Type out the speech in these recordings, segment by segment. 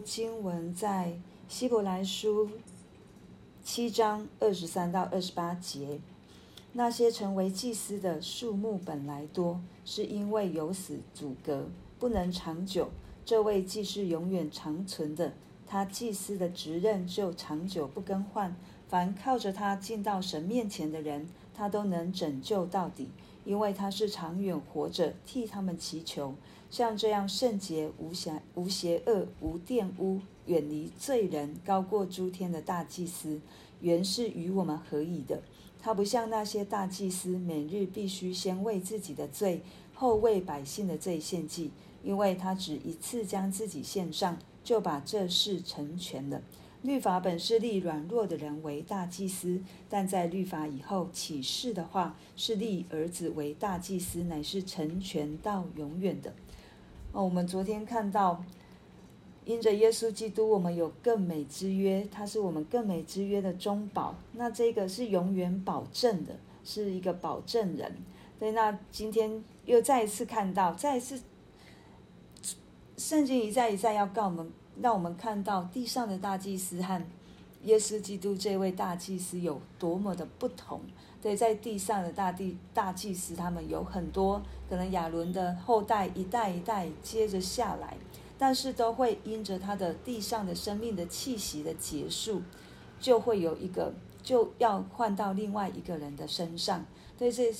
经文在希伯来书七章二十三到二十八节。那些成为祭司的数目本来多，是因为有死阻隔，不能长久。这位既是永远长存的，他祭司的职任就长久不更换。凡靠着他进到神面前的人，他都能拯救到底，因为他是长远活着，替他们祈求。像这样圣洁、无瑕、无邪恶、无玷污、远离罪人、高过诸天的大祭司，原是与我们合宜的。他不像那些大祭司，每日必须先为自己的罪，后为百姓的罪献祭。因为他只一次将自己献上，就把这事成全了。律法本是立软弱的人为大祭司，但在律法以后启示的话，是立儿子为大祭司，乃是成全到永远的。哦，我们昨天看到，因着耶稣基督，我们有更美之约，他是我们更美之约的中保。那这个是永远保证的，是一个保证人。所以，那今天又再一次看到，再一次。圣经一再一再要告我们，让我们看到地上的大祭司和耶稣基督这位大祭司有多么的不同。对，在地上的大地大祭司，他们有很多可能亚伦的后代一代一代接着下来，但是都会因着他的地上的生命的气息的结束，就会有一个就要换到另外一个人的身上。对，这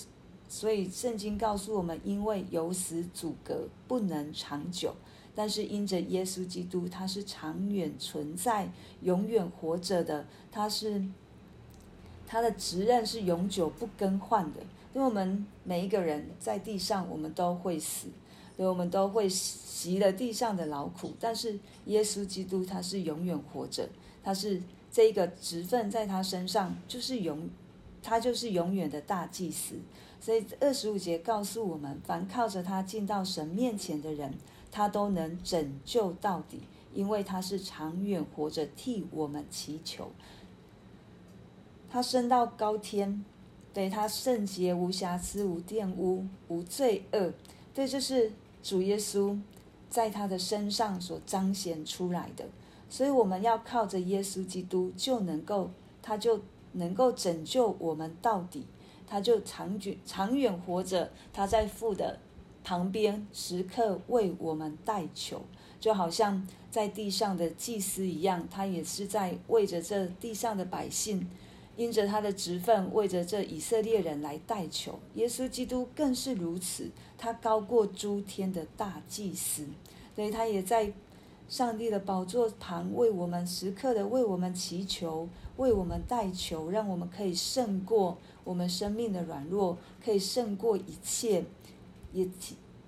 所以圣经告诉我们，因为有死阻隔，不能长久。但是因着耶稣基督，他是长远存在、永远活着的，他是他的职任是永久不更换的。因为我们每一个人在地上，我们都会死，所以我们都会习了地上的劳苦。但是耶稣基督他是永远活着，他是这个职分在他身上就是永，他就是永远的大祭司。所以二十五节告诉我们，凡靠着他进到神面前的人。他都能拯救到底，因为他是长远活着，替我们祈求。他升到高天，对，他圣洁无瑕疵、无玷污、无罪恶，对，这是主耶稣在他的身上所彰显出来的。所以我们要靠着耶稣基督，就能够，他就能够拯救我们到底，他就长久长远活着，他在父的。旁边时刻为我们代求，就好像在地上的祭司一样，他也是在为着这地上的百姓，因着他的职分，为着这以色列人来代求。耶稣基督更是如此，他高过诸天的大祭司，所以他也在上帝的宝座旁为我们时刻的为我们祈求，为我们代求，让我们可以胜过我们生命的软弱，可以胜过一切。也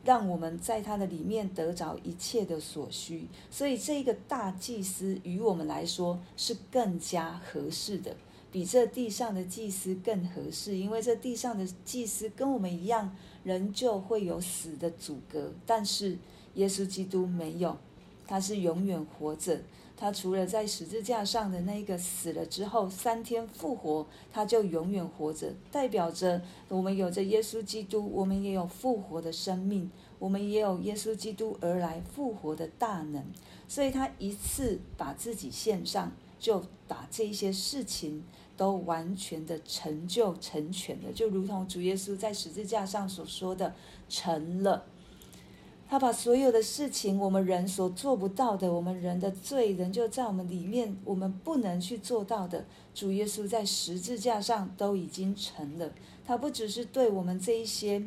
让我们在他的里面得着一切的所需，所以这一个大祭司与我们来说是更加合适的，比这地上的祭司更合适，因为这地上的祭司跟我们一样，仍旧会有死的阻隔，但是耶稣基督没有，他是永远活着。他除了在十字架上的那个死了之后三天复活，他就永远活着，代表着我们有着耶稣基督，我们也有复活的生命，我们也有耶稣基督而来复活的大能。所以他一次把自己献上，就把这些事情都完全的成就成全了，就如同主耶稣在十字架上所说的：“成了。”他把所有的事情，我们人所做不到的，我们人的罪人就在我们里面，我们不能去做到的，主耶稣在十字架上都已经成了。他不只是对我们这一些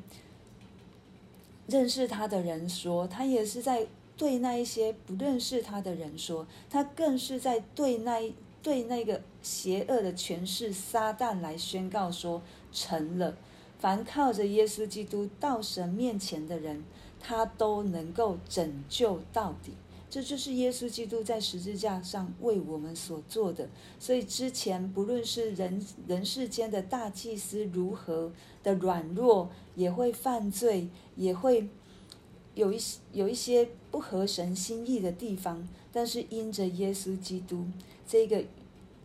认识他的人说，他也是在对那一些不认识他的人说，他更是在对那对那个邪恶的权势撒旦来宣告说，成了。凡靠着耶稣基督到神面前的人。他都能够拯救到底，这就是耶稣基督在十字架上为我们所做的。所以之前不论是人人世间的大祭司如何的软弱，也会犯罪，也会有一些有一些不合神心意的地方，但是因着耶稣基督这个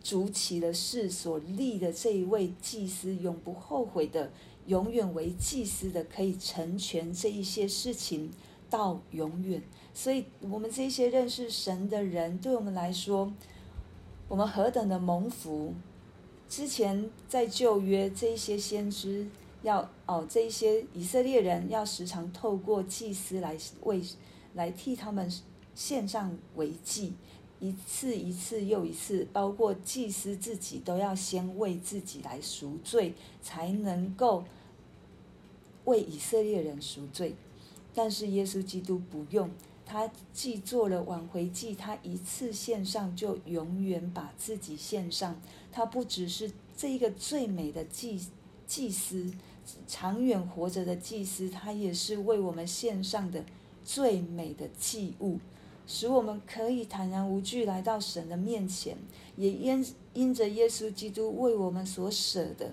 主起了誓所立的这一位祭司，永不后悔的。永远为祭司的，可以成全这一些事情，到永远。所以，我们这些认识神的人，对我们来说，我们何等的蒙福！之前在旧约，这一些先知要哦，这一些以色列人要时常透过祭司来为来替他们献上为祭，一次一次又一次，包括祭司自己都要先为自己来赎罪，才能够为以色列人赎罪。但是耶稣基督不用。他既做了挽回祭，他一次献上就永远把自己献上。他不只是这一个最美的祭祭司，长远活着的祭司，他也是为我们献上的最美的祭物，使我们可以坦然无惧来到神的面前。也因因着耶稣基督为我们所舍的。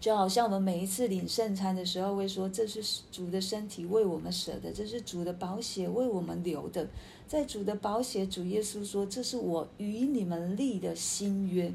就好像我们每一次领圣餐的时候，会说这是主的身体为我们舍的，这是主的宝血为我们流的。在主的宝血，主耶稣说：“这是我与你们立的新约。”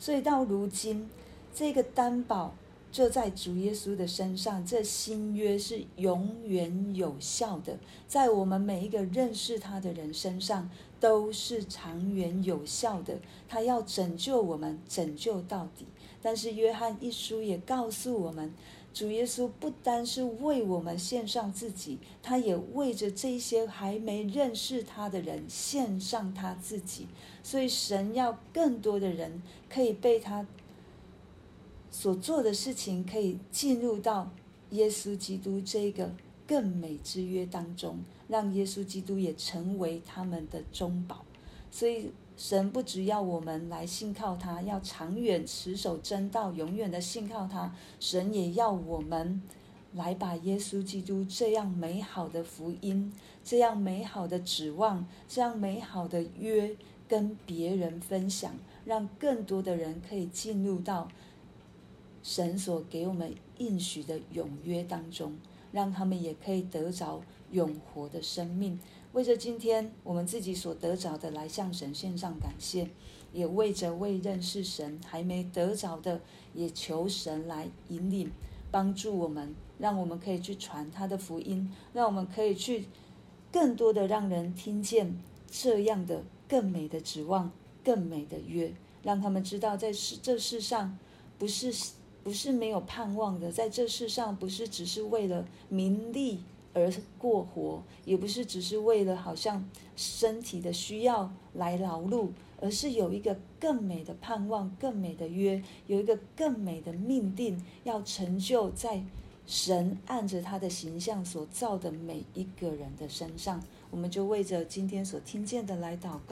所以到如今，这个担保就在主耶稣的身上，这新约是永远有效的，在我们每一个认识他的人身上都是长远有效的。他要拯救我们，拯救到底。但是约翰一书也告诉我们，主耶稣不单是为我们献上自己，他也为着这些还没认识他的人献上他自己。所以神要更多的人可以被他所做的事情，可以进入到耶稣基督这个更美之约当中，让耶稣基督也成为他们的中保。所以。神不只要我们来信靠他，要长远持守真道，永远的信靠他。神也要我们来把耶稣基督这样美好的福音、这样美好的指望、这样美好的约跟别人分享，让更多的人可以进入到神所给我们应许的永约当中，让他们也可以得着永活的生命。为着今天我们自己所得着的来向神献上感谢，也为着未认识神还没得着的，也求神来引领帮助我们，让我们可以去传他的福音，让我们可以去更多的让人听见这样的更美的指望、更美的约，让他们知道在世这世上不是不是没有盼望的，在这世上不是只是为了名利。而过活，也不是只是为了好像身体的需要来劳碌，而是有一个更美的盼望、更美的约，有一个更美的命定，要成就在神按着他的形象所造的每一个人的身上。我们就为着今天所听见的来祷告。